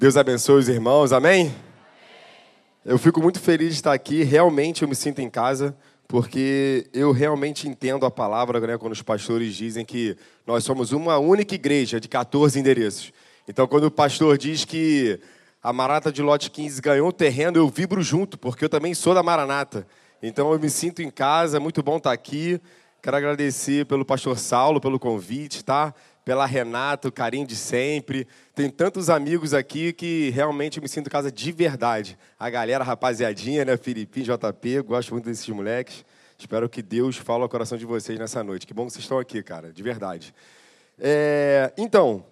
Deus abençoe os irmãos, amém? Eu fico muito feliz de estar aqui, realmente eu me sinto em casa, porque eu realmente entendo a palavra né, quando os pastores dizem que nós somos uma única igreja de 14 endereços. Então, quando o pastor diz que a Maranata de Lote 15 ganhou o terreno, eu vibro junto, porque eu também sou da Maranata. Então, eu me sinto em casa, é muito bom estar aqui. Quero agradecer pelo pastor Saulo, pelo convite, tá? Pela Renata, o carinho de sempre. Tem tantos amigos aqui que realmente me sinto casa de verdade. A galera, a rapaziadinha, né? Filipinho, JP, gosto muito desses moleques. Espero que Deus fale ao coração de vocês nessa noite. Que bom que vocês estão aqui, cara, de verdade. É, então,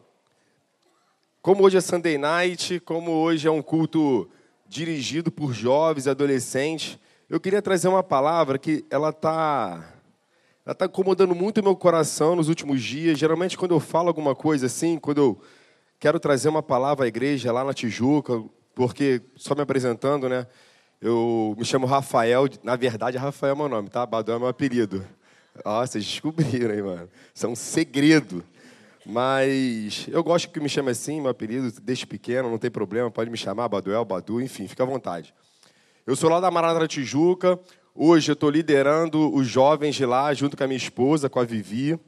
como hoje é Sunday Night, como hoje é um culto dirigido por jovens e adolescentes, eu queria trazer uma palavra que ela está ela está incomodando muito o meu coração nos últimos dias. Geralmente, quando eu falo alguma coisa assim, quando eu quero trazer uma palavra à igreja lá na Tijuca, porque, só me apresentando, né? Eu me chamo Rafael, na verdade, Rafael é meu nome, tá? Badão é meu apelido. Vocês descobriram, hein, mano? Isso é um segredo. Mas eu gosto que me chame assim, meu apelido, desde pequeno, não tem problema, pode me chamar Baduel, Badu, enfim, fica à vontade. Eu sou lá da Maranata Tijuca, Hoje eu estou liderando os jovens de lá, junto com a minha esposa, com a Vivi.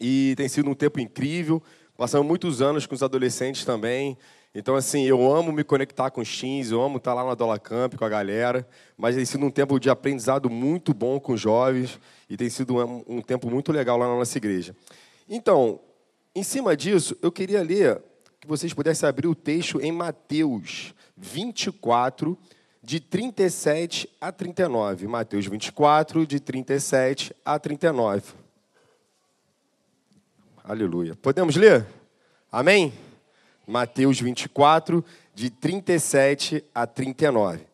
E tem sido um tempo incrível. Passamos muitos anos com os adolescentes também. Então, assim, eu amo me conectar com os teens, eu amo estar lá no Adola Camp com a galera. Mas tem sido um tempo de aprendizado muito bom com os jovens. E tem sido um, um tempo muito legal lá na nossa igreja. Então, em cima disso, eu queria ler que vocês pudessem abrir o texto em Mateus 24, de 37 a 39. Mateus 24, de 37 a 39. Aleluia. Podemos ler? Amém? Mateus 24, de 37 a 39.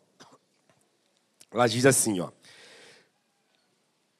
Ela diz assim, ó.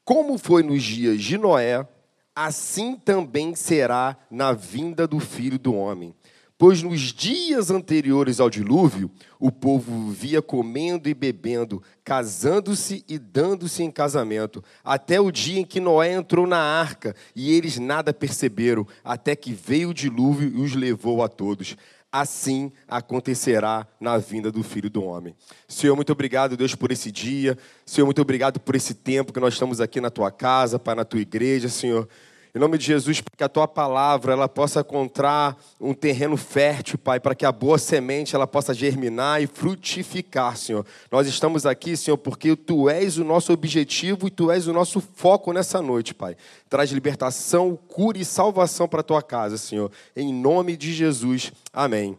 Como foi nos dias de Noé, assim também será na vinda do Filho do Homem. Pois nos dias anteriores ao dilúvio, o povo via comendo e bebendo, casando-se e dando-se em casamento, até o dia em que Noé entrou na arca, e eles nada perceberam, até que veio o dilúvio e os levou a todos. Assim acontecerá na vinda do Filho do Homem. Senhor, muito obrigado, Deus, por esse dia. Senhor, muito obrigado por esse tempo que nós estamos aqui na tua casa, Pai, na tua igreja, Senhor. Em nome de Jesus, para que a tua palavra ela possa encontrar um terreno fértil, Pai, para que a boa semente ela possa germinar e frutificar, Senhor. Nós estamos aqui, Senhor, porque tu és o nosso objetivo e tu és o nosso foco nessa noite, Pai. Traz libertação, cura e salvação para a tua casa, Senhor. Em nome de Jesus. Amém.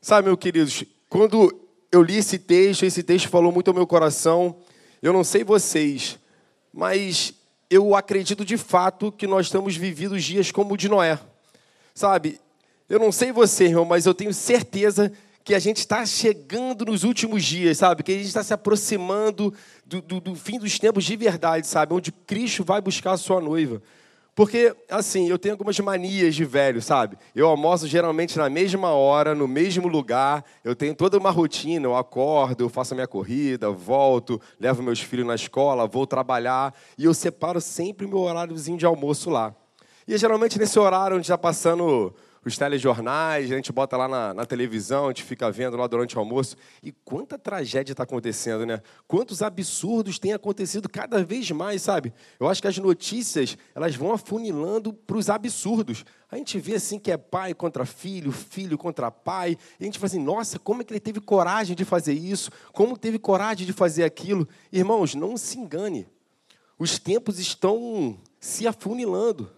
Sabe, meus queridos, quando eu li esse texto, esse texto falou muito ao meu coração. Eu não sei vocês, mas eu acredito de fato que nós estamos vivendo dias como o de Noé. Sabe, eu não sei você, irmão, mas eu tenho certeza que a gente está chegando nos últimos dias, sabe? Que a gente está se aproximando do, do, do, fim dos tempos de verdade, sabe? Onde Cristo vai buscar a sua noiva. Porque, assim, eu tenho algumas manias de velho, sabe? Eu almoço geralmente na mesma hora, no mesmo lugar. Eu tenho toda uma rotina. Eu acordo, eu faço a minha corrida, volto, levo meus filhos na escola, vou trabalhar. E eu separo sempre o meu horáriozinho de almoço lá. E geralmente nesse horário onde está passando os telejornais, a gente bota lá na, na, televisão, a gente fica vendo lá durante o almoço. E quanta tragédia está acontecendo, né? Quantos absurdos têm acontecido cada vez mais, sabe? Eu acho que as notícias elas vão afunilando para os absurdos. A gente vê assim que é pai contra filho, filho contra pai. E a gente fala assim, nossa, como é que ele teve coragem de fazer isso? Como teve coragem de fazer aquilo? Irmãos, não se engane. Os tempos estão se afunilando.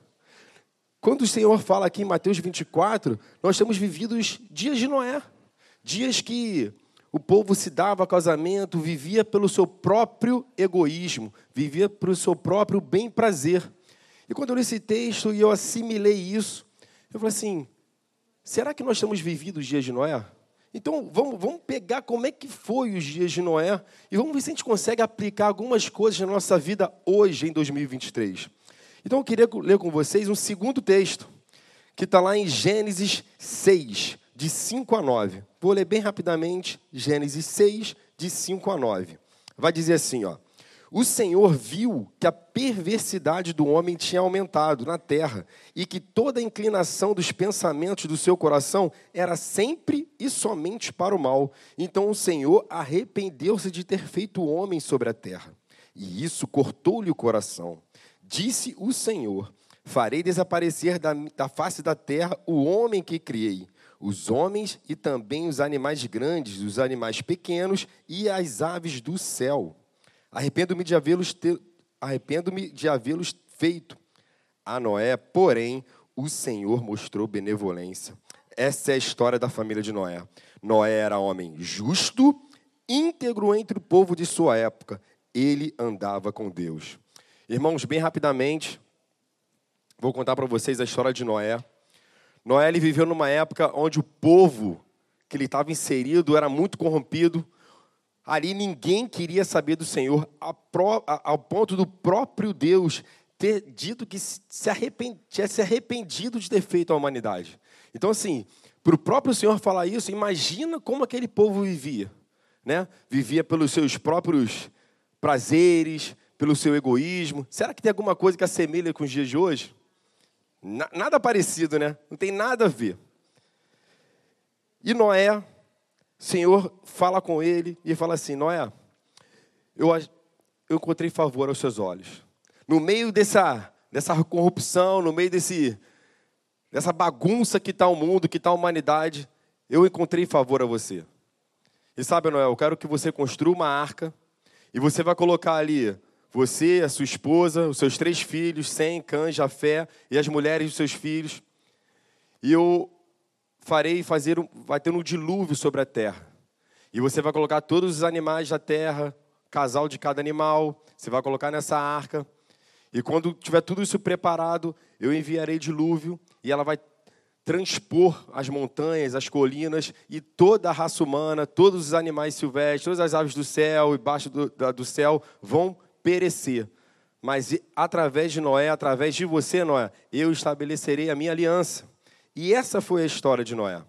Quando o Senhor fala aqui em Mateus 24, nós temos vivido dias de Noé. Dias que o povo se dava casamento, vivia pelo seu próprio egoísmo, vivia pelo seu próprio bem-prazer. E quando eu li esse texto e eu assimilei isso, eu falei assim: será que nós temos vivido os dias de Noé? Então vamos, vamos pegar como é que foi os dias de Noé e vamos ver se a gente consegue aplicar algumas coisas na nossa vida hoje, em 2023. Então eu queria ler com vocês um segundo texto, que está lá em Gênesis 6, de 5 a 9. Vou ler bem rapidamente Gênesis 6, de 5 a 9. Vai dizer assim, ó. o Senhor viu que a perversidade do homem tinha aumentado na terra e que toda a inclinação dos pensamentos do seu coração era sempre e somente para o mal. Então o Senhor arrependeu-se de ter feito o homem sobre a terra. E isso cortou-lhe o coração. Disse o Senhor: Farei desaparecer da, da face da terra o homem que criei, os homens e também os animais grandes, os animais pequenos e as aves do céu Arrependo-me de havê-los arrependo-me de havê-los feito. A Noé, porém, o Senhor mostrou benevolência. Essa é a história da família de Noé. Noé era homem justo, íntegro entre o povo de sua época. Ele andava com Deus. Irmãos, bem rapidamente, vou contar para vocês a história de Noé. Noé ele viveu numa época onde o povo que ele estava inserido era muito corrompido, Ali ninguém queria saber do Senhor, ao ponto do próprio Deus ter dito que se arrepend, tinha se arrependido de ter feito a humanidade. Então, assim, para o próprio Senhor falar isso, imagina como aquele povo vivia. Né? Vivia pelos seus próprios prazeres, pelo seu egoísmo. Será que tem alguma coisa que assemelha com os dias de hoje? Nada parecido, né? Não tem nada a ver. E Noé o Senhor fala com ele e fala assim: Noé, eu, eu encontrei favor aos seus olhos. No meio dessa, dessa corrupção, no meio desse, dessa bagunça que está o mundo, que está a humanidade, eu encontrei favor a você. E sabe, Noé, eu quero que você construa uma arca e você vai colocar ali você, a sua esposa, os seus três filhos, Sem, Cã, Jafé e as mulheres dos seus filhos. E eu farei fazer, vai ter um dilúvio sobre a terra. E você vai colocar todos os animais da terra, casal de cada animal, você vai colocar nessa arca. E quando tiver tudo isso preparado, eu enviarei dilúvio e ela vai transpor as montanhas, as colinas e toda a raça humana, todos os animais silvestres, todas as aves do céu e baixo do, do céu vão perecer. Mas através de Noé, através de você, Noé, eu estabelecerei a minha aliança. E essa foi a história de Noé.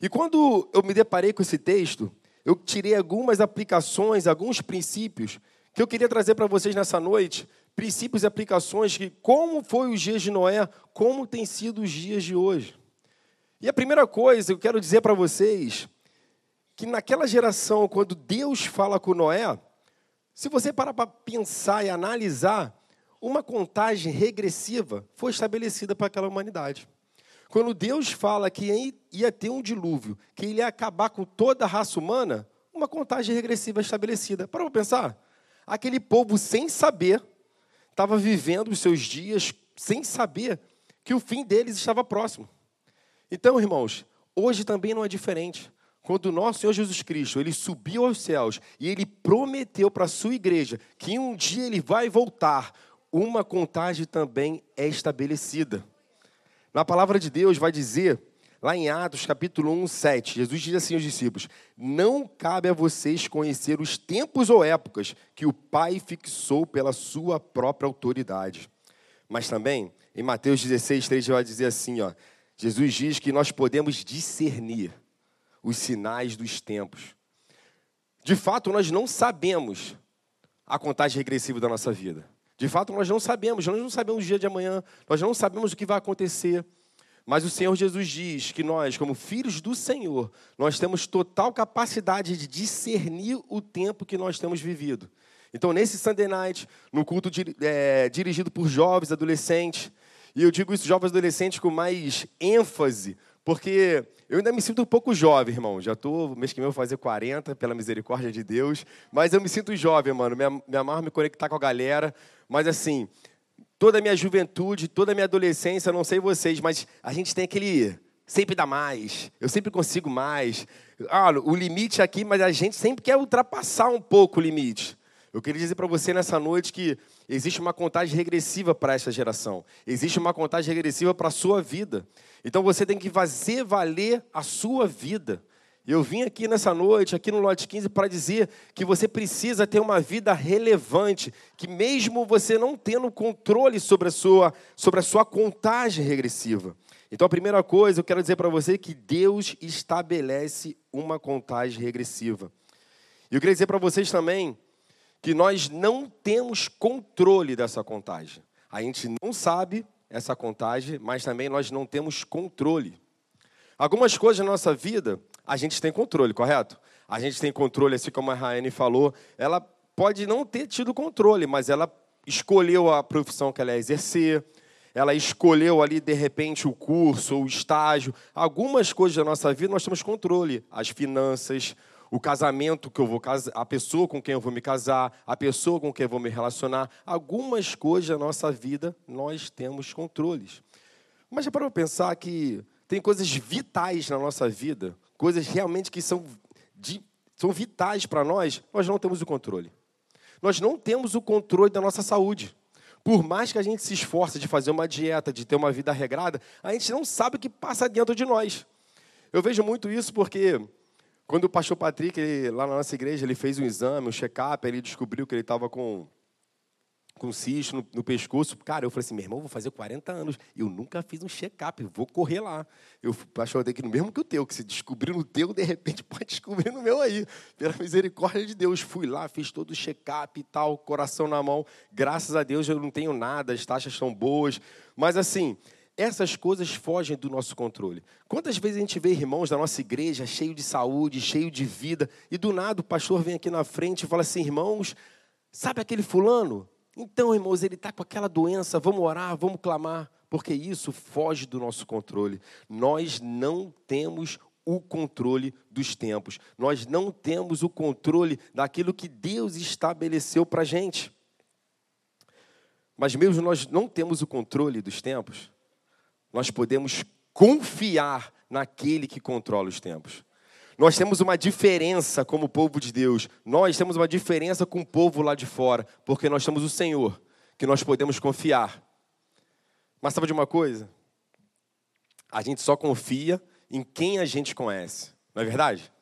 E quando eu me deparei com esse texto, eu tirei algumas aplicações, alguns princípios que eu queria trazer para vocês nessa noite, princípios e aplicações que como foi os dias de Noé, como tem sido os dias de hoje. E a primeira coisa que eu quero dizer para vocês que naquela geração, quando Deus fala com Noé, se você parar para pensar e analisar, uma contagem regressiva foi estabelecida para aquela humanidade. Quando Deus fala que ia ter um dilúvio, que ele ia acabar com toda a raça humana, uma contagem regressiva estabelecida. Para pensar, aquele povo sem saber estava vivendo os seus dias sem saber que o fim deles estava próximo. Então, irmãos, hoje também não é diferente. Quando o nosso Senhor Jesus Cristo, ele subiu aos céus e ele prometeu para a sua igreja que um dia ele vai voltar uma contagem também é estabelecida. Na palavra de Deus vai dizer, lá em Atos capítulo 1, 7, Jesus diz assim aos discípulos: Não cabe a vocês conhecer os tempos ou épocas que o Pai fixou pela sua própria autoridade. Mas também, em Mateus 16, 3, vai dizer assim: ó, Jesus diz que nós podemos discernir os sinais dos tempos. De fato, nós não sabemos a contagem regressiva da nossa vida. De fato, nós não sabemos, nós não sabemos o dia de amanhã, nós não sabemos o que vai acontecer. Mas o Senhor Jesus diz que nós, como filhos do Senhor, nós temos total capacidade de discernir o tempo que nós temos vivido. Então, nesse Sunday Night, no culto é, dirigido por jovens, adolescentes, e eu digo isso jovens adolescentes com mais ênfase, porque eu ainda me sinto um pouco jovem, irmão. Já estou, mês que vem eu vou fazer 40, pela misericórdia de Deus. Mas eu me sinto jovem, mano. Me, amarro me conectar com a galera. Mas assim, toda a minha juventude, toda a minha adolescência, não sei vocês, mas a gente tem aquele sempre dá mais, eu sempre consigo mais. Ah, o limite aqui, mas a gente sempre quer ultrapassar um pouco o limite. Eu queria dizer para você nessa noite que existe uma contagem regressiva para essa geração. Existe uma contagem regressiva para a sua vida. Então você tem que fazer valer a sua vida. Eu vim aqui nessa noite, aqui no Lote 15, para dizer que você precisa ter uma vida relevante, que mesmo você não tendo controle sobre a sua, sobre a sua contagem regressiva. Então a primeira coisa, eu quero dizer para você que Deus estabelece uma contagem regressiva. E eu queria dizer para vocês também que nós não temos controle dessa contagem. A gente não sabe essa contagem, mas também nós não temos controle. Algumas coisas na nossa vida a gente tem controle, correto? A gente tem controle, assim como a Raine falou, ela pode não ter tido controle, mas ela escolheu a profissão que ela ia exercer, ela escolheu ali, de repente, o curso, o estágio. Algumas coisas da nossa vida nós temos controle. As finanças, o casamento que eu vou casar, a pessoa com quem eu vou me casar, a pessoa com quem eu vou me relacionar. Algumas coisas da nossa vida nós temos controles. Mas já para pensar que tem coisas vitais na nossa vida, coisas realmente que são, de, são vitais para nós, nós não temos o controle. Nós não temos o controle da nossa saúde. Por mais que a gente se esforce de fazer uma dieta, de ter uma vida regrada, a gente não sabe o que passa dentro de nós. Eu vejo muito isso porque quando o pastor Patrick, ele, lá na nossa igreja, ele fez um exame, um check-up, ele descobriu que ele estava com, com cisto no, no, pescoço. Cara, eu falei assim, meu irmão, vou fazer 40 anos. Eu nunca fiz um check-up, vou correr lá. Eu, pastor, que no mesmo que o teu, que se descobrir no teu, de repente pode descobrir no meu aí. Pela misericórdia de Deus. Fui lá, fiz todo o check-up e tal, coração na mão. Graças a Deus eu não tenho nada, as taxas são boas. Mas assim, essas coisas fogem do nosso controle. Quantas vezes a gente vê irmãos da nossa igreja cheio de saúde, cheio de vida, e do nada o pastor vem aqui na frente e fala assim: irmãos, sabe aquele fulano? Então, irmãos, ele está com aquela doença, vamos orar, vamos clamar, porque isso foge do nosso controle. Nós não temos o controle dos tempos, nós não temos o controle daquilo que Deus estabeleceu para a gente. Mas mesmo nós não temos o controle dos tempos, nós podemos confiar naquele que controla os tempos. Nós temos uma diferença como povo de Deus. Nós temos uma diferença com o povo lá de fora, porque nós temos o Senhor, que nós podemos confiar. Mas sabe de uma coisa? A gente só confia em quem a gente conhece. Não é verdade?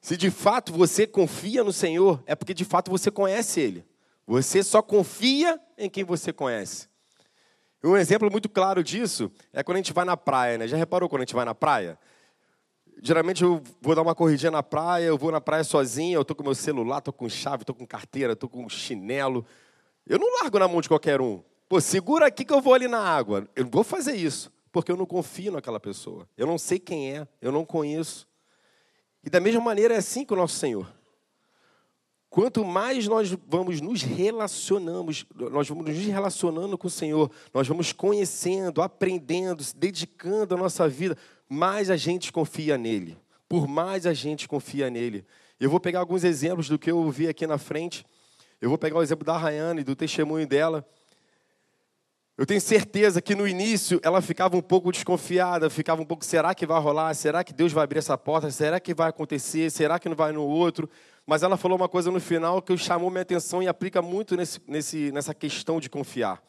Se de fato você confia no Senhor, é porque de fato você conhece Ele. Você só confia em quem você conhece. Um exemplo muito claro disso é quando a gente vai na praia, né? Já reparou quando a gente vai na praia? Geralmente eu vou dar uma corridinha na praia, eu vou na praia sozinho, eu tô com meu celular, tô com chave, tô com carteira, tô com chinelo. Eu não largo na mão de qualquer um. Pô, segura aqui que eu vou ali na água. Eu vou fazer isso, porque eu não confio naquela pessoa. Eu não sei quem é, eu não conheço. E da mesma maneira é assim com o nosso Senhor. Quanto mais nós vamos nos relacionamos, nós vamos nos relacionando com o Senhor, nós vamos conhecendo, aprendendo, se dedicando a nossa vida, mais a gente confia nele. Por mais a gente confia nele. Eu vou pegar alguns exemplos do que eu vi aqui na frente. Eu vou pegar o exemplo da Rayane, do testemunho dela. Eu tenho certeza que no início ela ficava um pouco desconfiada, ficava um pouco, será que vai rolar? Será que Deus vai abrir essa porta? Será que vai acontecer? Será que não vai no outro? Mas ela falou uma coisa no final que chamou minha atenção e aplica muito nesse, nesse, nessa questão de confiar.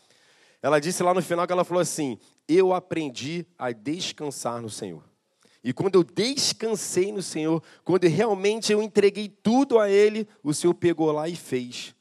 Ela disse lá no final que ela falou assim: Eu aprendi a descansar no Senhor. E quando eu descansei no Senhor, quando realmente eu entreguei tudo a Ele, o Senhor pegou lá e fez.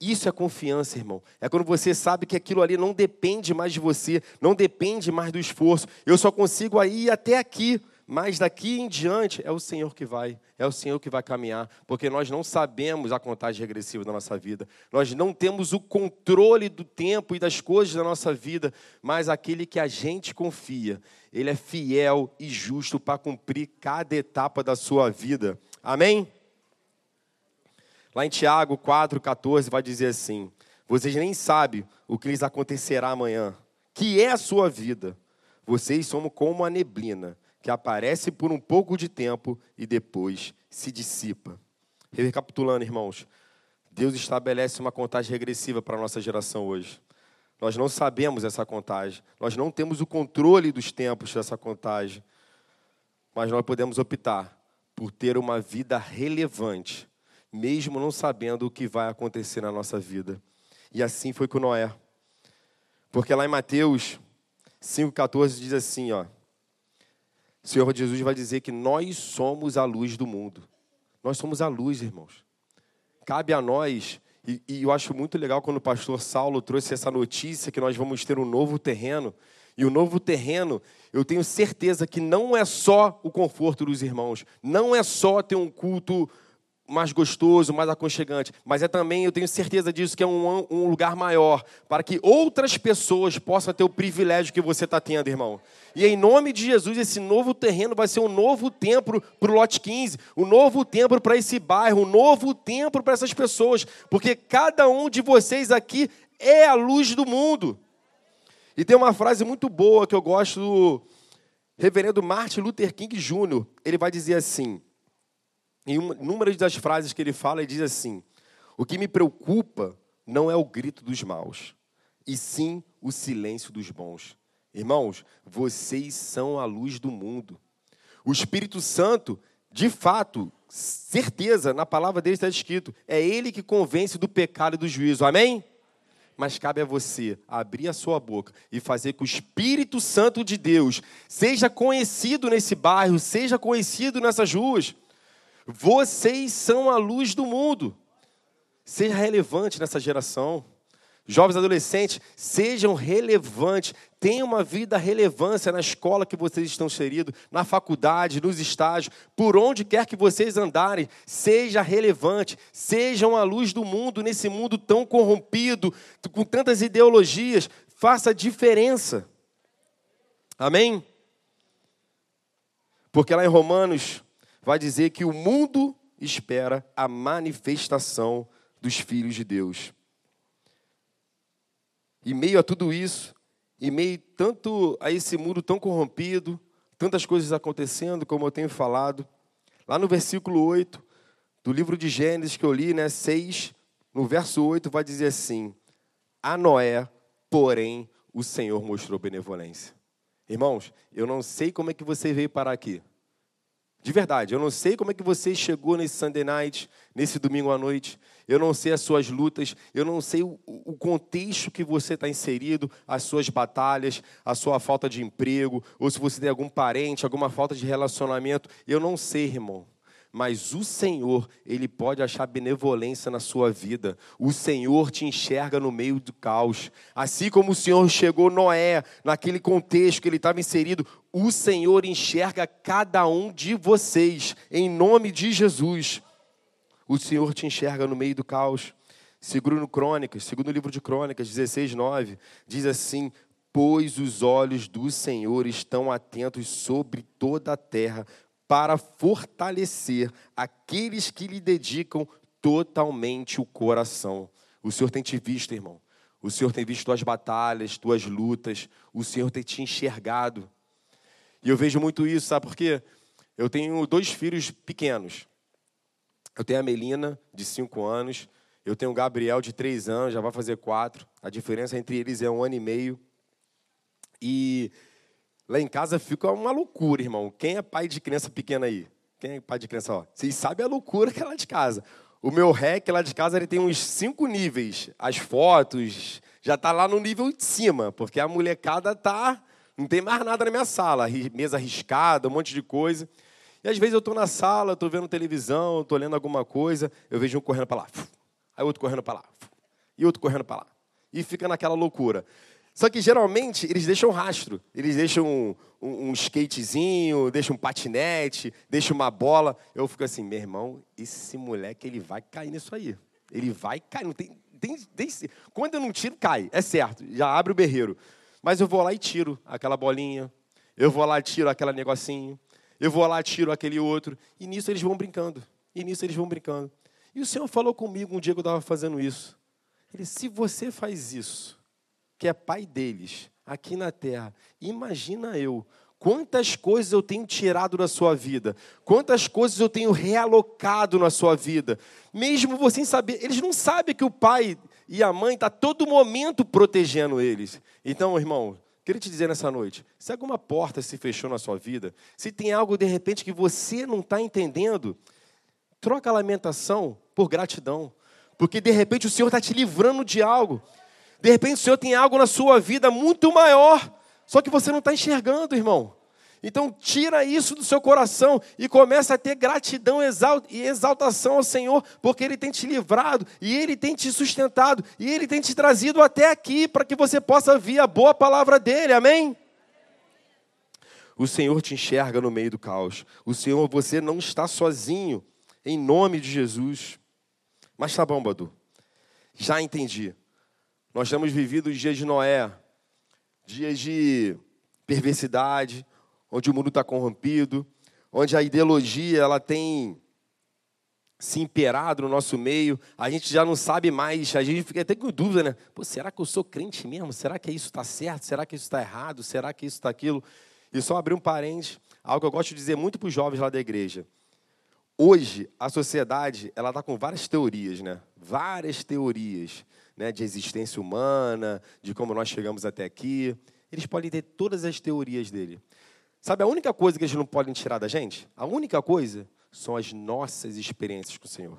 Isso é confiança, irmão. É quando você sabe que aquilo ali não depende mais de você, não depende mais do esforço. Eu só consigo ir até aqui, mas daqui em diante é o Senhor que vai, é o Senhor que vai caminhar, porque nós não sabemos a contagem regressiva da nossa vida, nós não temos o controle do tempo e das coisas da nossa vida, mas aquele que a gente confia, ele é fiel e justo para cumprir cada etapa da sua vida. Amém? Lá em Tiago 4,14 vai dizer assim: Vocês nem sabem o que lhes acontecerá amanhã, que é a sua vida. Vocês são como a neblina que aparece por um pouco de tempo e depois se dissipa. Recapitulando, irmãos, Deus estabelece uma contagem regressiva para a nossa geração hoje. Nós não sabemos essa contagem, nós não temos o controle dos tempos dessa contagem, mas nós podemos optar por ter uma vida relevante, mesmo não sabendo o que vai acontecer na nossa vida. E assim foi com Noé. Porque lá em Mateus 5,14 diz assim, ó. O Senhor Jesus vai dizer que nós somos a luz do mundo. Nós somos a luz, irmãos. Cabe a nós, e, e, eu acho muito legal quando o pastor Saulo trouxe essa notícia que nós vamos ter um novo terreno. E o novo terreno, eu tenho certeza que não é só o conforto dos irmãos, não é só ter um culto mais gostoso, mais aconchegante, mas é também, eu tenho certeza disso, que é um, um lugar maior, para que outras pessoas possam ter o privilégio que você está tendo, irmão. E em nome de Jesus, esse novo terreno vai ser um novo templo para o lote 15, um novo templo para esse bairro, um novo templo para essas pessoas, porque cada um de vocês aqui é a luz do mundo. E tem uma frase muito boa que eu gosto do reverendo Martin Luther King Jr., ele vai dizer assim, em número das frases que ele fala, ele diz assim: O que me preocupa não é o grito dos maus, e sim o silêncio dos bons. Irmãos, vocês são a luz do mundo. O Espírito Santo, de fato, certeza, na palavra dele está escrito, é ele que convence do pecado e do juízo. Amém? Mas cabe a você abrir a sua boca e fazer que o Espírito Santo de Deus seja conhecido nesse bairro, seja conhecido nessas ruas. Vocês são a luz do mundo. Seja relevante nessa geração. Jovens adolescentes, sejam relevantes, tenham uma vida relevância na escola que vocês estão inseridos, na faculdade, nos estágios, por onde quer que vocês andarem, seja relevante, sejam a luz do mundo nesse mundo tão corrompido, com tantas ideologias, faça diferença. Amém? Porque lá em Romanos vai dizer que o mundo espera a manifestação dos filhos de Deus. E meio a tudo isso, e meio tanto a esse mundo tão corrompido, tantas coisas acontecendo, como eu tenho falado, lá no versículo 8 do livro de Gênesis que eu li, né, 6, no verso 8 vai dizer assim: A Noé, porém, o Senhor mostrou benevolência. Irmãos, eu não sei como é que você veio parar aqui. De verdade, eu não sei como é que você chegou nesse Sunday night, nesse domingo à noite. Eu não sei as suas lutas, eu não sei o, o contexto que você está inserido, as suas batalhas, a sua falta de emprego, ou se você tem algum parente, alguma falta de relacionamento. Eu não sei, irmão mas o Senhor, ele pode achar benevolência na sua vida. O Senhor te enxerga no meio do caos. Assim como o Senhor chegou Noé, naquele contexto que ele estava inserido, o Senhor enxerga cada um de vocês, em nome de Jesus. O Senhor te enxerga no meio do caos. Segundo Crônicas, segundo livro de Crônicas 16, 9, diz assim: Pois os olhos do Senhor estão atentos sobre toda a terra, para fortalecer aqueles que lhe dedicam totalmente o coração. O Senhor tem te visto, irmão. O Senhor tem visto tuas batalhas, tuas lutas. O Senhor tem te enxergado. E eu vejo muito isso, sabe por quê? Eu tenho dois filhos pequenos. Eu tenho a Melina, de 5 anos. Eu tenho o Gabriel, de 3 anos, já vai fazer 4. A diferença entre eles é um ano e meio. E Lá em casa fica uma loucura, irmão. Quem é pai de criança pequena aí? Quem é pai de criança? Ó, vocês sabem a loucura que é lá de casa. O meu REC lá de casa ele tem uns cinco níveis. As fotos já tá lá no nível de cima, porque a molecada tá não tem mais nada na minha sala, mesa riscada, um monte de coisa. E às vezes eu estou na sala, estou vendo televisão, estou lendo alguma coisa, eu vejo um correndo para lá, aí outro correndo para lá, e outro correndo para lá. E fica naquela loucura. Só que geralmente eles deixam rastro. Eles deixam um, um, um, skatezinho, deixam um patinete, deixam uma bola. Eu fico assim, meu irmão, esse moleque ele vai cair nisso aí. Ele vai cair. Não tem, tem, tem, quando eu não tiro, cai. É certo. Já abre o berreiro. Mas eu vou lá e tiro aquela bolinha. Eu vou lá e tiro aquele negocinho. Eu vou lá e tiro aquele outro. E nisso eles vão brincando. E nisso eles vão brincando. E o Senhor falou comigo um dia que eu estava fazendo isso. Ele, se você faz isso, que é pai deles, aqui na terra. Imagina eu, quantas coisas eu tenho tirado da sua vida, quantas coisas eu tenho realocado na sua vida, mesmo você saber, eles não sabem que o pai e a mãe está todo momento protegendo eles. Então, irmão, queria te dizer nessa noite: se alguma porta se fechou na sua vida, se tem algo de repente que você não está entendendo, troca a lamentação por gratidão, porque de repente o Senhor está te livrando de algo. De repente o Senhor tem algo na sua vida muito maior, só que você não está enxergando, irmão. Então tira isso do seu coração e começa a ter gratidão e exaltação ao Senhor, porque Ele tem te livrado e Ele tem te sustentado e Ele tem te trazido até aqui para que você possa vir a boa palavra dele, amém? O Senhor te enxerga no meio do caos. O Senhor, você não está sozinho. em nome de Jesus. Mas tá bom, Badu. Já entendi. Nós temos vivido os dias de Noé, dias de perversidade, onde o mundo está corrompido, onde a ideologia ela tem se imperado no nosso meio, a gente já não sabe mais, a gente fica até com dúvida, né? Pô, será que eu sou crente mesmo? Será que isso está certo? Será que isso está errado? Será que isso está aquilo? E só abrir um parênteses, algo que eu gosto de dizer muito para os jovens lá da igreja. Hoje, a sociedade ela está com várias teorias, né? Várias teorias né? de existência humana, de como nós chegamos até aqui. Eles podem ter todas as teorias dele. Sabe a única coisa que eles não podem tirar da gente? A única coisa são as nossas experiências com o Senhor.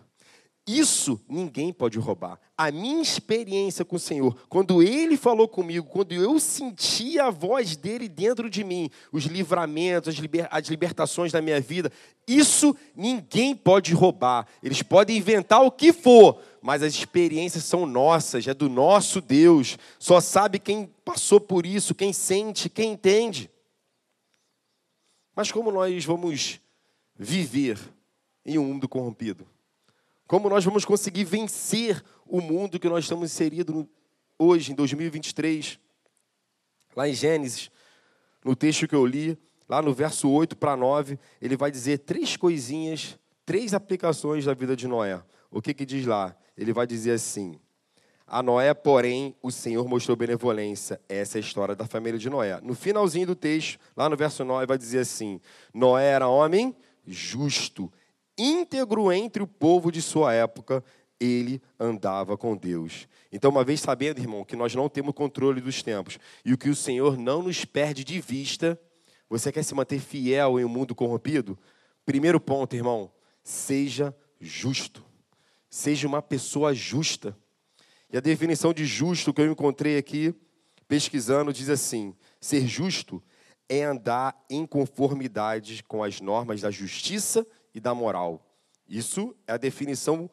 Isso ninguém pode roubar. A minha experiência com o Senhor, quando Ele falou comigo, quando eu senti a voz dele dentro de mim, os livramentos, as, liber, as libertações da minha vida, isso ninguém pode roubar. Eles podem inventar o que for, mas as experiências são nossas, é do nosso Deus. Só sabe quem passou por isso, quem sente, quem entende. Mas como nós vamos viver em um mundo corrompido? Como nós vamos conseguir vencer o mundo que nós estamos inseridos hoje, em 2023? Lá em Gênesis, no texto que eu li, lá no verso 8 para 9, ele vai dizer três coisinhas, três aplicações da vida de Noé. O que, que diz lá? Ele vai dizer assim: A Noé, porém, o Senhor mostrou benevolência. Essa é a história da família de Noé. No finalzinho do texto, lá no verso 9, vai dizer assim: Noé era homem justo, íntegro entre o povo de sua época, ele andava com Deus. Então, uma vez sabendo, irmão, que nós não temos controle dos tempos e o que o Senhor não nos perde de vista, você quer se manter fiel em um mundo corrompido? Primeiro ponto, irmão, seja justo. Seja uma pessoa justa. E a definição de justo que eu encontrei aqui, pesquisando, diz assim: ser justo é andar em conformidade com as normas da justiça e da moral. Isso é a definição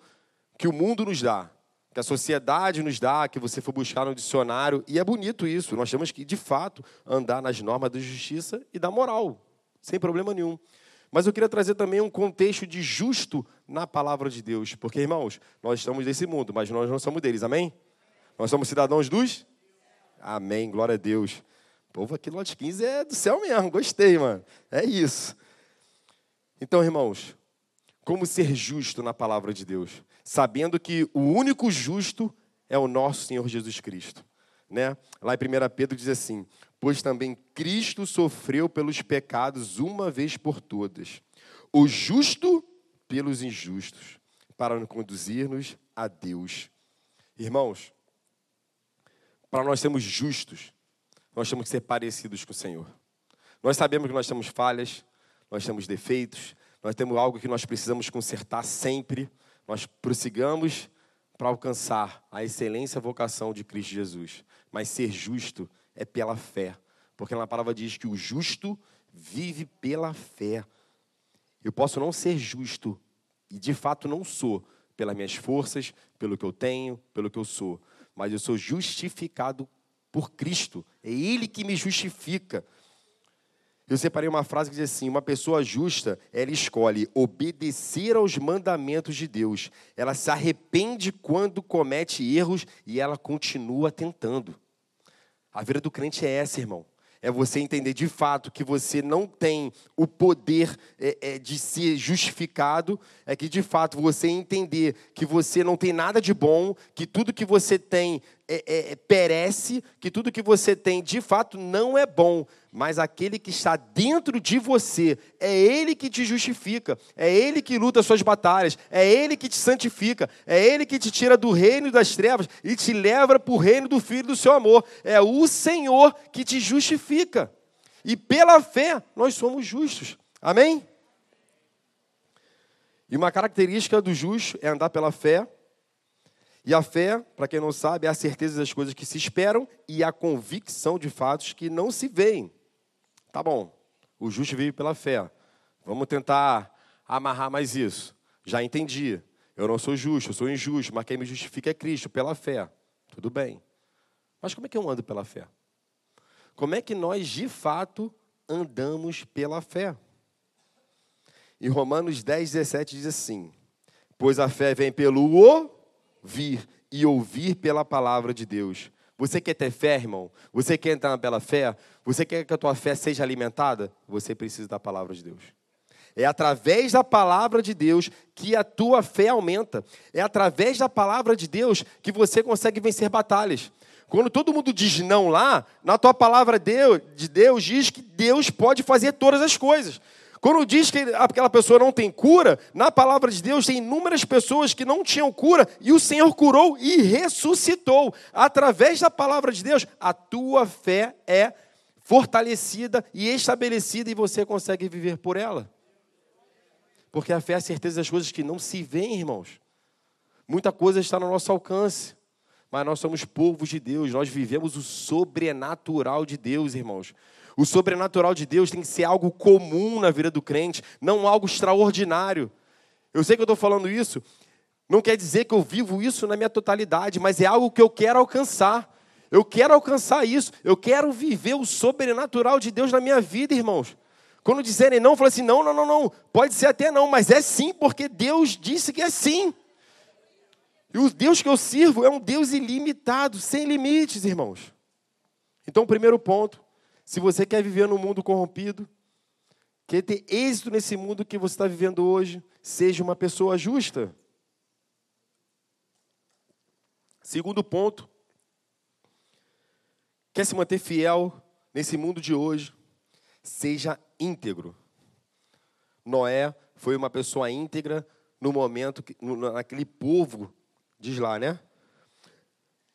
que o mundo nos dá, que a sociedade nos dá, que você for buscar no dicionário, e é bonito isso. Nós temos que, de fato, andar nas normas da justiça e da moral, sem problema nenhum. Mas eu queria trazer também um contexto de justo na palavra de Deus, porque, irmãos, nós estamos desse mundo, mas nós não somos deles, amém? Nós somos cidadãos dos? Amém, glória a Deus. O povo aqui no Lote 15 é do céu mesmo, gostei, mano. É isso. Então, irmãos, como ser justo na palavra de Deus? Sabendo que o único justo é o nosso Senhor Jesus Cristo. Né? Lá em 1 Pedro diz assim: Pois também Cristo sofreu pelos pecados uma vez por todas, o justo pelos injustos, para conduzir-nos a Deus. Irmãos, para nós sermos justos, nós temos que ser parecidos com o Senhor. Nós sabemos que nós temos falhas, nós temos defeitos, nós temos algo que nós precisamos consertar sempre. Nós prossigamos para alcançar a excelência a vocação de Cristo Jesus. Mas ser justo é pela fé, porque na palavra diz que o justo vive pela fé. Eu posso não ser justo, e de fato não sou, pelas minhas forças, pelo que eu tenho, pelo que eu sou, mas eu sou justificado por Cristo. É Ele que me justifica. Eu separei uma frase que diz assim: uma pessoa justa, ela escolhe obedecer aos mandamentos de Deus. Ela se arrepende quando comete erros e ela continua tentando. A vida do crente é essa, irmão é você entender de fato que você não tem o poder é, é, de ser justificado, é que de fato você entender que você não tem nada de bom, que tudo que você tem é, é, é, perece, que tudo que você tem de fato não é bom, mas aquele que está dentro de você, é Ele que te justifica, é Ele que luta as suas batalhas, é Ele que te santifica, é Ele que te tira do reino das trevas e te leva para o reino do Filho do seu amor. É o Senhor que te justifica. E pela fé nós somos justos. Amém? E uma característica do justo é andar pela fé e a fé, para quem não sabe, é a certeza das coisas que se esperam e a convicção de fatos que não se veem. Tá bom, o justo vive pela fé. Vamos tentar amarrar mais isso. Já entendi. Eu não sou justo, eu sou injusto, mas quem me justifica é Cristo, pela fé. Tudo bem. Mas como é que eu ando pela fé? Como é que nós, de fato, andamos pela fé? Em Romanos 10, 17 diz assim: Pois a fé vem pelo ouvir e ouvir pela palavra de Deus. Você quer ter fé, irmão? Você quer entrar pela fé? Você quer que a tua fé seja alimentada? Você precisa da palavra de Deus. É através da palavra de Deus que a tua fé aumenta. É através da palavra de Deus que você consegue vencer batalhas. Quando todo mundo diz não lá, na tua palavra de Deus diz que Deus pode fazer todas as coisas. Quando diz que aquela pessoa não tem cura, na palavra de Deus tem inúmeras pessoas que não tinham cura e o Senhor curou e ressuscitou. Através da palavra de Deus, a tua fé é fortalecida e estabelecida e você consegue viver por ela. Porque a fé é a certeza das coisas que não se veem, irmãos. Muita coisa está no nosso alcance, mas nós somos povos de Deus, nós vivemos o sobrenatural de Deus, irmãos. O sobrenatural de Deus tem que ser algo comum na vida do crente, não algo extraordinário. Eu sei que eu estou falando isso, não quer dizer que eu vivo isso na minha totalidade, mas é algo que eu quero alcançar. Eu quero alcançar isso, eu quero viver o sobrenatural de Deus na minha vida, irmãos. Quando disserem não, fala assim: não, não, não, não, pode ser até não, mas é sim, porque Deus disse que é sim. E o Deus que eu sirvo é um Deus ilimitado, sem limites, irmãos. Então, primeiro ponto, se você quer viver num mundo corrompido, quer ter êxito nesse mundo que você está vivendo hoje, seja uma pessoa justa. Segundo ponto, quer se manter fiel nesse mundo de hoje, seja íntegro. Noé foi uma pessoa íntegra no momento, que, naquele povo, diz lá, né?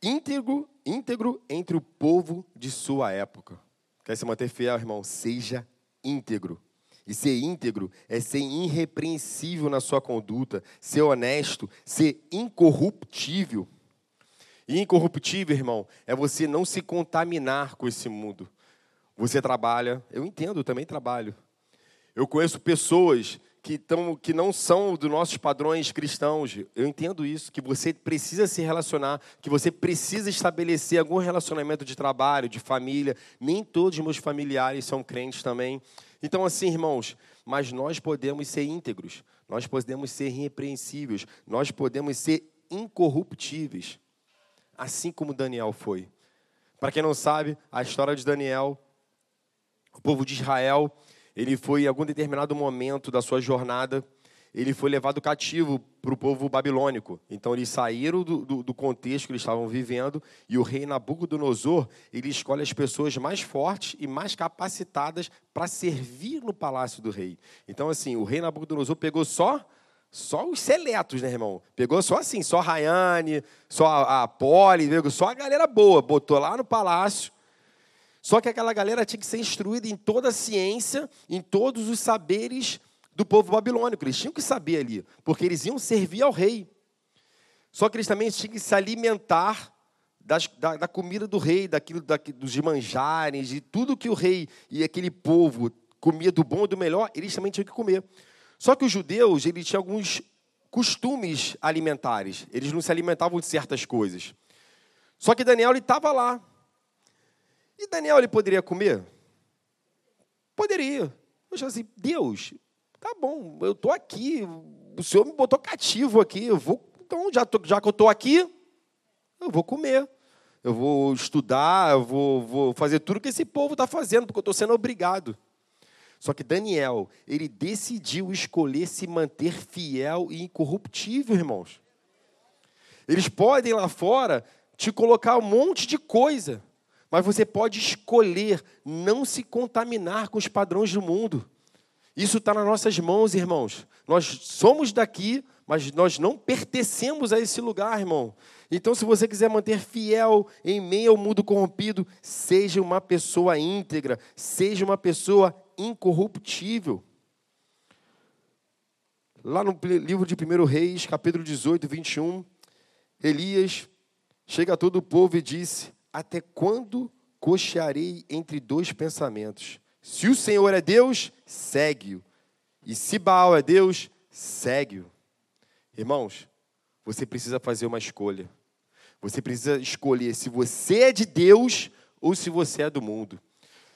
Íntegro, íntegro entre o povo de sua época. Quer se manter fiel, irmão? Seja íntegro. E ser íntegro é ser irrepreensível na sua conduta, ser honesto, ser incorruptível. E incorruptível, irmão, é você não se contaminar com esse mundo. Você trabalha, eu entendo, eu também trabalho. Eu conheço pessoas que, tão, que não são dos nossos padrões cristãos. Eu entendo isso, que você precisa se relacionar, que você precisa estabelecer algum relacionamento de trabalho, de família. Nem todos os meus familiares são crentes também. Então, assim, irmãos, mas nós podemos ser íntegros, nós podemos ser irrepreensíveis, nós podemos ser incorruptíveis, assim como Daniel foi. Para quem não sabe, a história de Daniel, o povo de Israel, ele foi, em algum determinado momento da sua jornada, ele foi levado cativo para o povo babilônico. Então, eles saíram do, do, do, contexto que eles estavam vivendo e o rei Nabucodonosor, ele escolhe as pessoas mais fortes e mais capacitadas para servir no palácio do rei. Então, assim, o rei Nabucodonosor pegou só só os seletos, né, irmão? Pegou só assim, só Rayane, só a, a Poli, só a galera boa, botou lá no palácio só que aquela galera tinha que ser instruída em toda a ciência, em todos os saberes do povo babilônico. Eles tinham que saber ali, porque eles iam servir ao rei. Só que eles também tinham que se alimentar das, da, da, comida do rei, daquilo, da, dos manjares, de tudo que o rei e aquele povo comia do bom e do melhor, eles também tinham que comer. Só que os judeus, eles tinham alguns costumes alimentares. Eles não se alimentavam de certas coisas. Só que Daniel estava lá. E Daniel, ele poderia comer? Poderia. Eu achei assim, Deus, tá bom, eu estou aqui, o Senhor me botou cativo aqui, eu vou, então, já, tô, já que eu estou aqui, eu vou comer. Eu vou estudar, eu vou, vou fazer tudo que esse povo está fazendo, porque eu estou sendo obrigado. Só que Daniel, ele decidiu escolher se manter fiel e incorruptível, irmãos. Eles podem lá fora te colocar um monte de coisa, mas você pode escolher não se contaminar com os padrões do mundo. Isso está nas nossas mãos, irmãos. Nós somos daqui, mas nós não pertencemos a esse lugar, irmão. Então, se você quiser manter fiel em meio ao mundo corrompido, seja uma pessoa íntegra, seja uma pessoa incorruptível. Lá no livro de 1 Reis, capítulo 18, 21, Elias chega a todo o povo e disse: até quando cochearei entre dois pensamentos? Se o Senhor é Deus, segue-o. E se Baal é Deus, segue-o. Irmãos, você precisa fazer uma escolha. Você precisa escolher se você é de Deus ou se você é do mundo.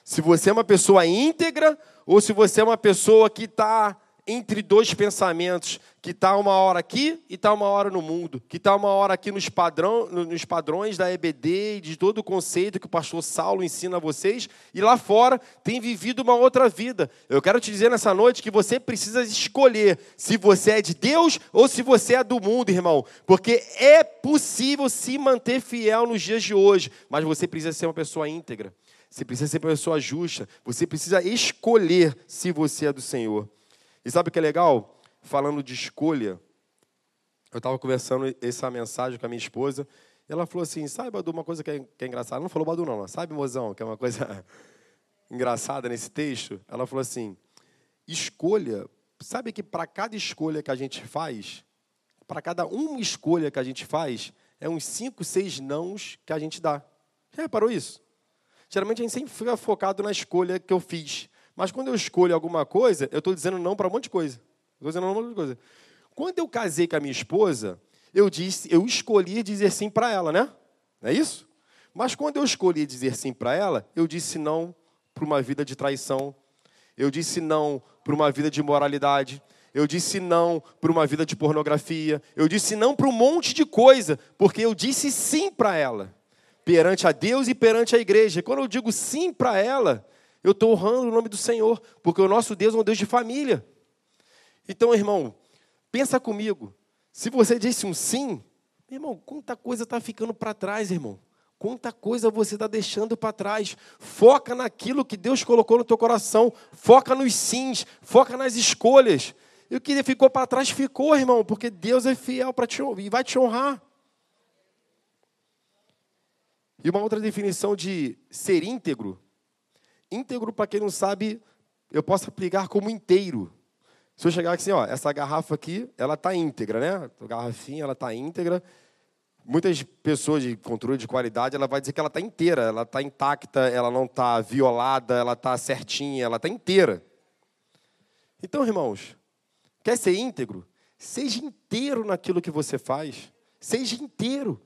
Se você é uma pessoa íntegra ou se você é uma pessoa que está entre dois pensamentos, que está uma hora aqui e está uma hora no mundo, que está uma hora aqui nos, padrão, nos padrões da EBD e de todo o conceito que o pastor Saulo ensina a vocês, e lá fora tem vivido uma outra vida. Eu quero te dizer nessa noite que você precisa escolher se você é de Deus ou se você é do mundo, irmão, porque é possível se manter fiel nos dias de hoje, mas você precisa ser uma pessoa íntegra. Você precisa ser uma pessoa justa. Você precisa escolher se você é do Senhor. E sabe o que é legal? Falando de escolha, eu estava conversando essa mensagem com a minha esposa, e ela falou assim: sabe, Badu, uma coisa que é, que é engraçada. Ela não falou Badu, não, sabe, mozão, que é uma coisa engraçada nesse texto? Ela falou assim: escolha, sabe que para cada escolha que a gente faz, para cada uma escolha que a gente faz, é uns cinco, seis nãos que a gente dá. Já reparou isso? Geralmente a gente sempre fica focado na escolha que eu fiz. Mas quando eu escolho alguma coisa, eu estou dizendo não para um monte de coisa. Estou dizendo não para um monte de coisa. Quando eu casei com a minha esposa, eu disse, eu escolhi dizer sim para ela, né? Não é isso? Mas quando eu escolhi dizer sim para ela, eu disse não para uma vida de traição. Eu disse não para uma vida de moralidade. Eu disse não para uma vida de pornografia. Eu disse não para um monte de coisa, porque eu disse sim para ela, perante a Deus e perante a igreja. Quando eu digo sim para ela, eu estou honrando o nome do Senhor, porque o nosso Deus é um Deus de família. Então, irmão, pensa comigo. Se você disse um sim, irmão, quanta coisa está ficando para trás, irmão. Quanta coisa você está deixando para trás. Foca naquilo que Deus colocou no teu coração. Foca nos sims, foca nas escolhas. E o que ficou para trás ficou, irmão, porque Deus é fiel para te e vai te honrar. E uma outra definição de ser íntegro Íntegro, para quem não sabe, eu posso aplicar como inteiro. Se eu chegar aqui assim, ó, essa garrafa aqui, ela está íntegra, né? A garrafinha, ela está íntegra. Muitas pessoas de controle de qualidade, ela vai dizer que ela está inteira, ela está intacta, ela não está violada, ela está certinha, ela está inteira. Então, irmãos, quer ser íntegro? Seja inteiro naquilo que você faz. Seja inteiro.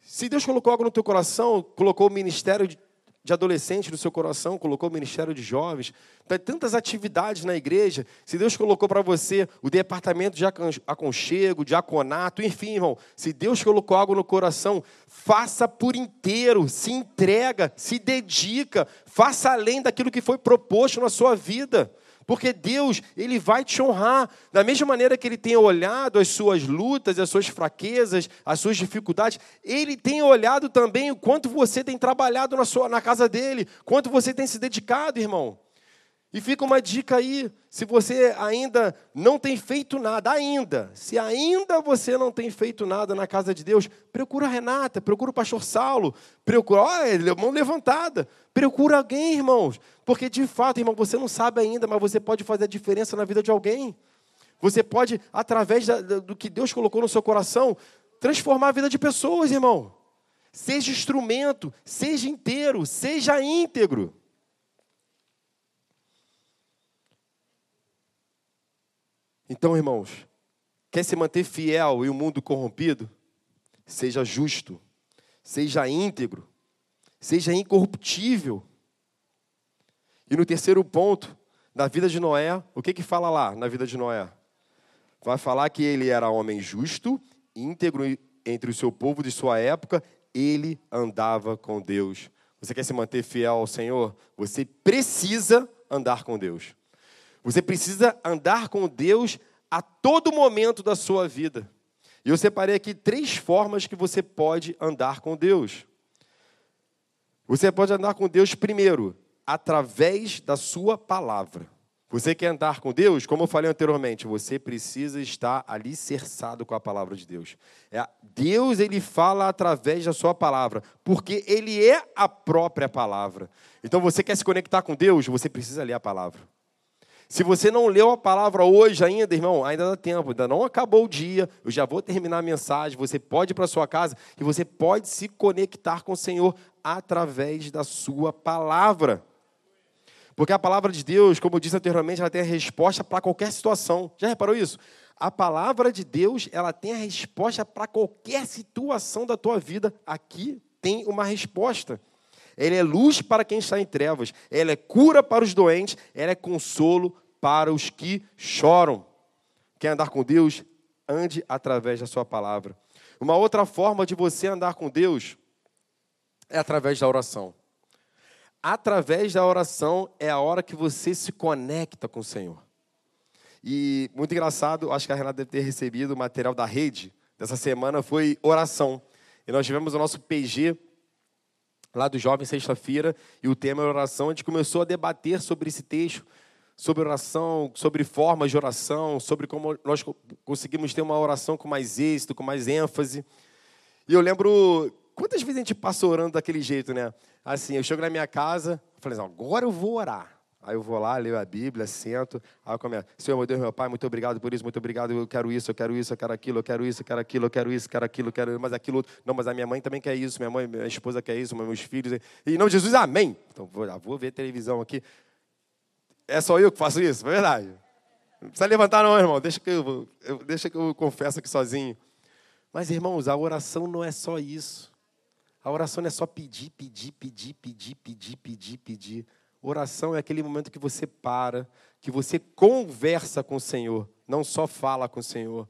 Se Deus colocou algo no teu coração, colocou o ministério de adolescente no seu coração, colocou o ministério de jovens, tem tantas atividades na igreja. Se Deus colocou para você o departamento de aconchego, de aconato, enfim, irmão, se Deus colocou algo no coração, faça por inteiro, se entrega, se dedica, faça além daquilo que foi proposto na sua vida. Porque Deus, Ele vai te honrar. Da mesma maneira que Ele tem olhado as suas lutas, as suas fraquezas, as suas dificuldades, Ele tem olhado também o quanto você tem trabalhado na, sua, na casa dEle, quanto você tem se dedicado, irmão. E fica uma dica aí, se você ainda não tem feito nada, ainda, se ainda você não tem feito nada na casa de Deus, procura a Renata, procura o pastor Saulo, procura, olha, mão levantada, procura alguém, irmãos, porque de fato, irmão, você não sabe ainda, mas você pode fazer a diferença na vida de alguém. Você pode, através da, do que Deus colocou no seu coração, transformar a vida de pessoas, irmão. Seja instrumento, seja inteiro, seja íntegro. Então, irmãos, quer se manter fiel em um mundo corrompido? Seja justo, seja íntegro, seja incorruptível. E no terceiro ponto, na vida de Noé, o que que fala lá na vida de Noé? Vai falar que ele era homem justo, íntegro entre o seu povo de sua época, ele andava com Deus. Você quer se manter fiel ao Senhor? Você precisa andar com Deus. Você precisa andar com Deus a todo momento da sua vida. E eu separei aqui três formas que você pode andar com Deus. Você pode andar com Deus, primeiro, através da sua palavra. Você quer andar com Deus? Como eu falei anteriormente, você precisa estar alicerçado com a palavra de Deus. É, Deus ele fala através da sua palavra, porque ele é a própria palavra. Então você quer se conectar com Deus, você precisa ler a palavra. Se você não leu a palavra hoje ainda, irmão, ainda dá tempo, ainda não acabou o dia, eu já vou terminar a mensagem. Você pode ir para sua casa e você pode se conectar com o Senhor através da sua palavra. Porque a palavra de Deus, como eu disse anteriormente, ela tem a resposta para qualquer situação. Já reparou isso? A palavra de Deus, ela tem a resposta para qualquer situação da tua vida. Aqui tem uma resposta. Ela é luz para quem está em trevas, ela é cura para os doentes, ela é consolo para os que choram. Quer andar com Deus? Ande através da sua palavra. Uma outra forma de você andar com Deus é através da oração. Através da oração é a hora que você se conecta com o Senhor. E muito engraçado, acho que a Renata deve ter recebido o material da rede dessa semana, foi oração. E nós tivemos o nosso PG lá do Jovem Sexta-feira, e o tema era oração. A gente começou a debater sobre esse texto, sobre oração, sobre formas de oração, sobre como nós conseguimos ter uma oração com mais êxito, com mais ênfase. E eu lembro quantas vezes a gente passa orando daquele jeito, né? Assim, eu chego na minha casa, falei assim, agora eu vou orar. Aí eu vou lá, leio a Bíblia, sento, aí eu começo, Senhor, meu Deus, meu Pai, muito obrigado por isso, muito obrigado, eu quero isso, eu quero isso, eu quero aquilo, eu quero isso, eu quero aquilo, eu quero isso, eu quero aquilo, eu quero mas aquilo, não, mas a minha mãe também quer isso, minha mãe, minha esposa quer isso, meus filhos, e não Jesus, amém. Então, vou, vou ver televisão aqui. É só eu que faço isso, é verdade. Não precisa levantar não, irmão, deixa que eu, eu, deixa que eu confesso aqui sozinho. Mas, irmãos, a oração não é só isso. A oração não é só pedir, pedir, pedir, pedir, pedir, pedir, pedir. Oração é aquele momento que você para, que você conversa com o Senhor, não só fala com o Senhor.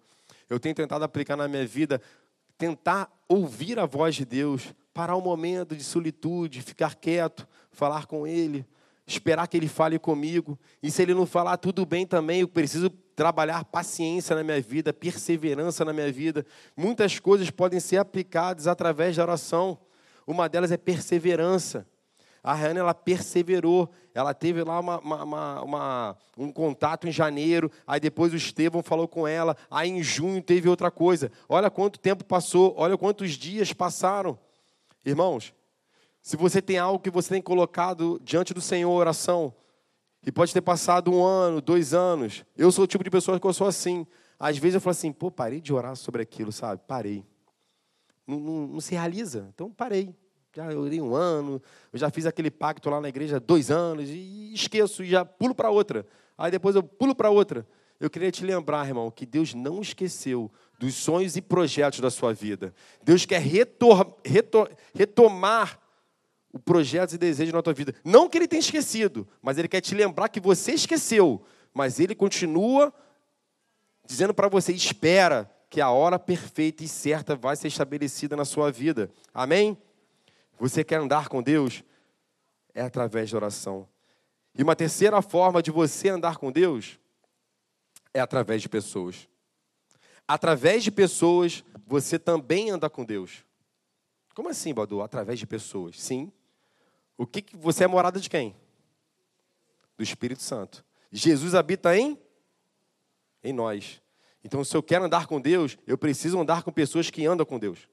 Eu tenho tentado aplicar na minha vida, tentar ouvir a voz de Deus, parar um momento de solitude, ficar quieto, falar com Ele, esperar que Ele fale comigo. E se Ele não falar, tudo bem também, eu preciso trabalhar paciência na minha vida, perseverança na minha vida. Muitas coisas podem ser aplicadas através da oração. Uma delas é perseverança. A Rayane, ela perseverou. Ela teve lá uma, uma, uma, um contato em janeiro, aí depois o Estevão falou com ela, aí em junho teve outra coisa. Olha quanto tempo passou, olha quantos dias passaram. Irmãos, se você tem algo que você tem colocado diante do Senhor, oração, e pode ter passado um ano, dois anos. Eu sou o tipo de pessoa que eu sou assim. Às vezes eu falo assim, pô, parei de orar sobre aquilo, sabe? Parei. Não, não, não se realiza. Então parei já orei um ano, eu já fiz aquele pacto lá na igreja dois anos, e esqueço, e já pulo para outra. Aí depois eu pulo para outra. Eu queria te lembrar, irmão, que Deus não esqueceu dos sonhos e projetos da sua vida. Deus quer retor, retor, retomar o projetos e desejos na tua vida. Não que Ele tenha esquecido, mas Ele quer te lembrar que você esqueceu. Mas Ele continua dizendo para você: espera, que a hora perfeita e certa vai ser estabelecida na sua vida. Amém? Você quer andar com Deus? É através da oração. E uma terceira forma de você andar com Deus é através de pessoas. Através de pessoas, você também anda com Deus. Como assim, Badu? Através de pessoas. Sim. O que, que você é morada de quem? Do Espírito Santo. Jesus habita em em nós. Então, se eu quero andar com Deus, eu preciso andar com pessoas que andam com Deus.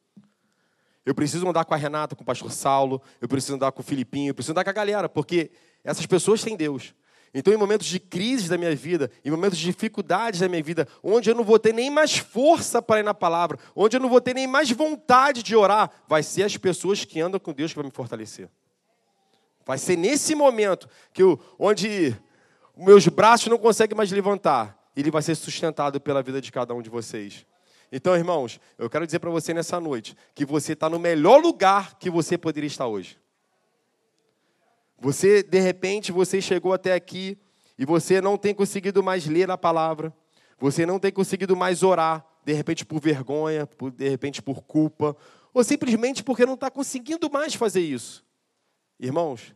Eu preciso andar com a Renata, com o pastor Saulo, eu preciso andar com o Filipinho, eu preciso andar com a galera, porque essas pessoas têm Deus. Então, em momentos de crise da minha vida, em momentos de dificuldades da minha vida, onde eu não vou ter nem mais força para ir na palavra, onde eu não vou ter nem mais vontade de orar, vai ser as pessoas que andam com Deus que vão me fortalecer. Vai ser nesse momento que eu, onde meus braços não conseguem mais levantar, ele vai ser sustentado pela vida de cada um de vocês. Então, irmãos, eu quero dizer para você nessa noite que você está no melhor lugar que você poderia estar hoje. Você, de repente, você chegou até aqui e você não tem conseguido mais ler a palavra, você não tem conseguido mais orar, de repente por vergonha, por, de repente por culpa, ou simplesmente porque não está conseguindo mais fazer isso. Irmãos,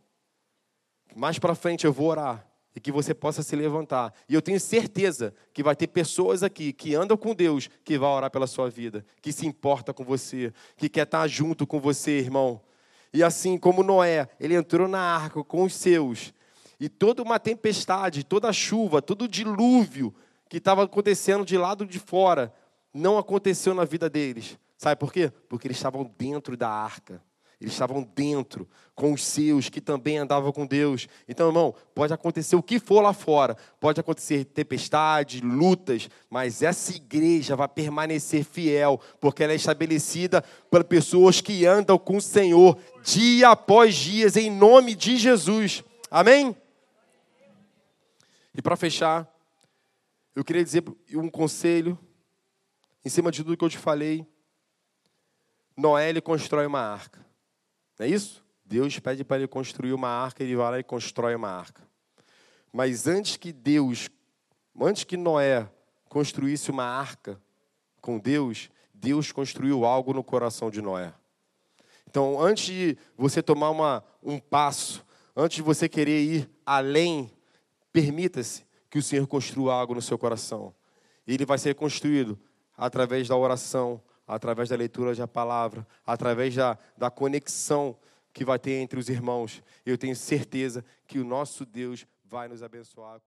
mais para frente eu vou orar e que você possa se levantar. E eu tenho certeza que vai ter pessoas aqui que andam com Deus, que vai orar pela sua vida, que se importa com você, que quer estar junto com você, irmão. E assim como Noé, ele entrou na arca com os seus, e toda uma tempestade, toda chuva, todo dilúvio que estava acontecendo de lado de fora, não aconteceu na vida deles. Sabe por quê? Porque eles estavam dentro da arca. Eles estavam dentro com os seus que também andavam com Deus. Então, irmão, pode acontecer o que for lá fora, pode acontecer tempestade, lutas, mas essa igreja vai permanecer fiel, porque ela é estabelecida por pessoas que andam com o Senhor dia após dia, em nome de Jesus. Amém? E para fechar, eu queria dizer um conselho, em cima de tudo que eu te falei. Noé ele constrói uma arca. Não é isso? Deus pede para ele construir uma arca, ele vai lá e constrói uma arca. Mas antes que Deus, antes que Noé construísse uma arca com Deus, Deus construiu algo no coração de Noé. Então, antes de você tomar uma, um passo, antes de você querer ir além, permita-se que o Senhor construa algo no seu coração. Ele vai ser construído através da oração, através da leitura da palavra, através da, da conexão que vai ter entre os irmãos. Eu tenho certeza que o nosso Deus vai nos abençoar.